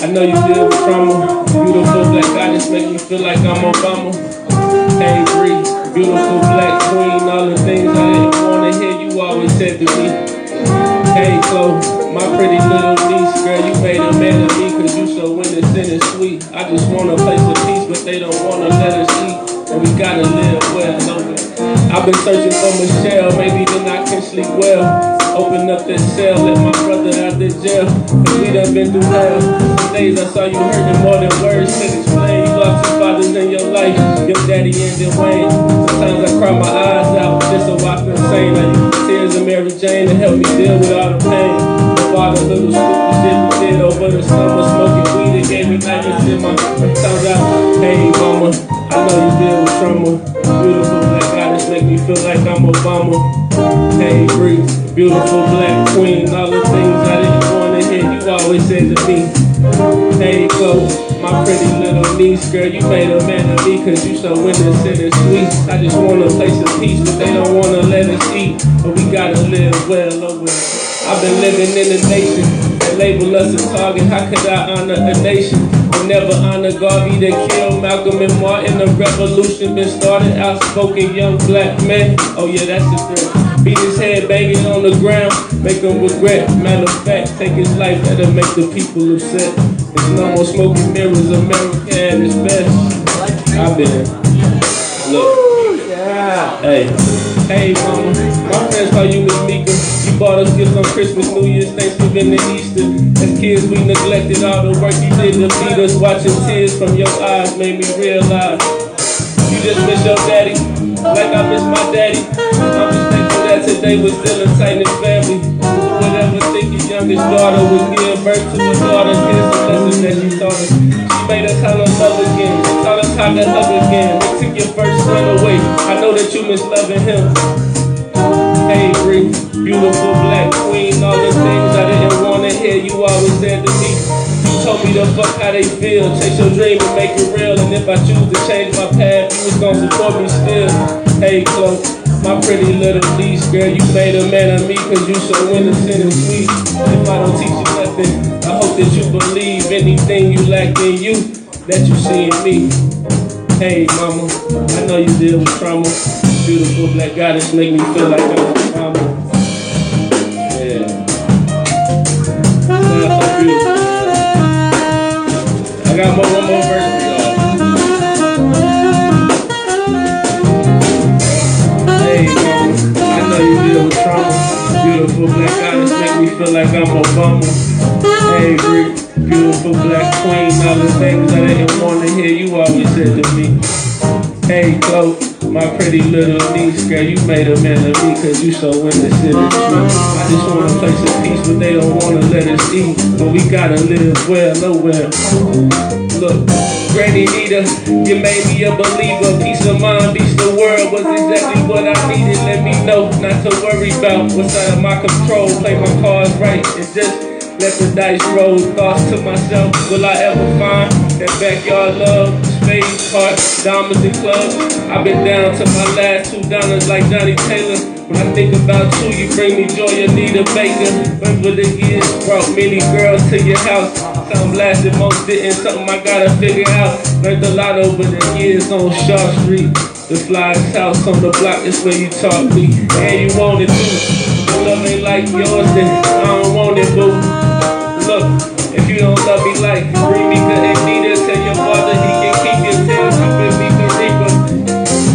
I know you deal with trauma. Beautiful black goddess make me feel like I'm Obama. Angry, beautiful black queen. All the things I didn't wanna hear you always said to me. Hey Chloe, my pretty little niece, girl, you made a man of me cause you so innocent and sweet. I just wanna place a peace, but they don't wanna let us eat. And we gotta live well, I've been searching for Michelle, maybe then I can sleep well. Open up that cell, let my brother out the jail. Cause we done been through hell. Days I saw you hurting more than words can explain. You lost two fathers in your life, your daddy and Dwayne. Sometimes I cry my eyes out just so I sing. I use tears of Mary Jane to help me deal with all the pain. My father, little stupid shit we did over the summer. Smoking weed, it gave me nightmares in my times out. Hey, mama, I know you deal with trauma. Beautiful feel like I'm Obama. Hey, Bree, beautiful black queen, all the things I didn't wanna hear, you always said to me. Hey, Chloe, my pretty little niece, girl, you made a man of me, cause you so innocent and sweet. I just want a place of peace, but they don't wanna let us eat. But we gotta live well, well. I've been living in the nation label us a target. How could I honor a nation? But never honor Garvey that killed Malcolm and Martin. The revolution been started. Outspoken young black men. Oh yeah, that's the threat. Beat his head banging on the ground, make him regret. Matter of fact, take his life, that'll make the people upset. There's no more smoking mirrors, America at its best. I've been. Look. Hey, hey, mama. My friends call you Miss Mika. You bought us gifts on Christmas, New Year's, Thanksgiving, and Easter. As kids, we neglected all the work you did to feed us. Watching tears from your eyes made me realize you just miss your daddy, like I miss my daddy. I'm just thankful that today we're still a tight family. Whatever think your youngest daughter was giving birth to a daughter, here's the lesson that she taught us. She made us how to love again, taught us how to hug again. Took your first son away. I know that you miss loving him. Hey, Bree, beautiful black queen, all the things I didn't wanna hear, you always said to me. You told me to fuck how they feel, chase your dream and make it real. And if I choose to change my path, you was gonna support me still. Hey, Chloe, my pretty little niece, girl, you made a man of me, cause you so innocent and sweet. If I don't teach you nothing, I hope that you believe anything you lack in you, that you see in me. Hey, mama, I know you deal with trauma. Beautiful black goddess make me feel like I'm a mama. Yeah. Sounds so beautiful. I got more, one more verse. Hey, mama, I know you deal with trauma. Beautiful black goddess make me feel like I'm Obama. Hey, Bree, beautiful black queen, the things I didn't want to hear, you always said to me. Hey, Chloe, my pretty little niece, girl, you made a man of me, cause you so innocent and sweet. I just want a place of peace, but they don't wanna let us eat. But we gotta live well, well. Look, Granny Nita, you made me a believer. Peace of mind, peace the world was exactly what I needed. Let me know, not to worry about what's out of my control. Play my cards right and just let the dice roll. Thoughts to myself, will I ever find that backyard love? Spades, hearts, diamonds, and clubs. I've been down to my last two dollars like Johnnie Taylor. When I think about you, you bring me joy, Anita Baker. Remember the years brought many girls to your house. Some lasted, most didn't. Something I gotta figure out. Learned a lot over the years on Shaw Street. The flyest house on the block is where you taught me. And you want it too. If love ain't like yours, then I don't want it, boo. Look, if you don't love me like bring me good and Nita, tell your father he can keep his tail. With me the reaper.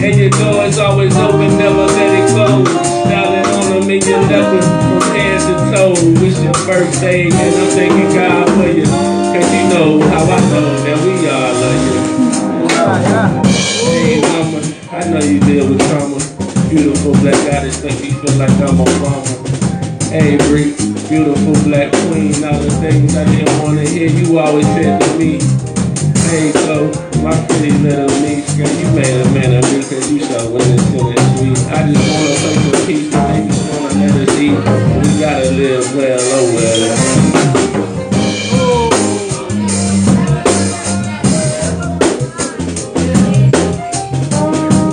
And your door is always open, never let it close. Styling on them in your leopard from head to toe. It's your birthday, and I'm thanking God for you. Cause you know how I know that we all love you. Hey mama, I know you deal with trauma. Beautiful black goddess make me feel like I'm Obama. Hey Bree, beautiful black queen, all the things I didn't wanna hear, you always said to me. Hey Chloe, my pretty little niece, girl, you made a man of me cause you so innocent and sweet. I just want a place of peace, but they just wanna let us eat. We gotta live well, oh well.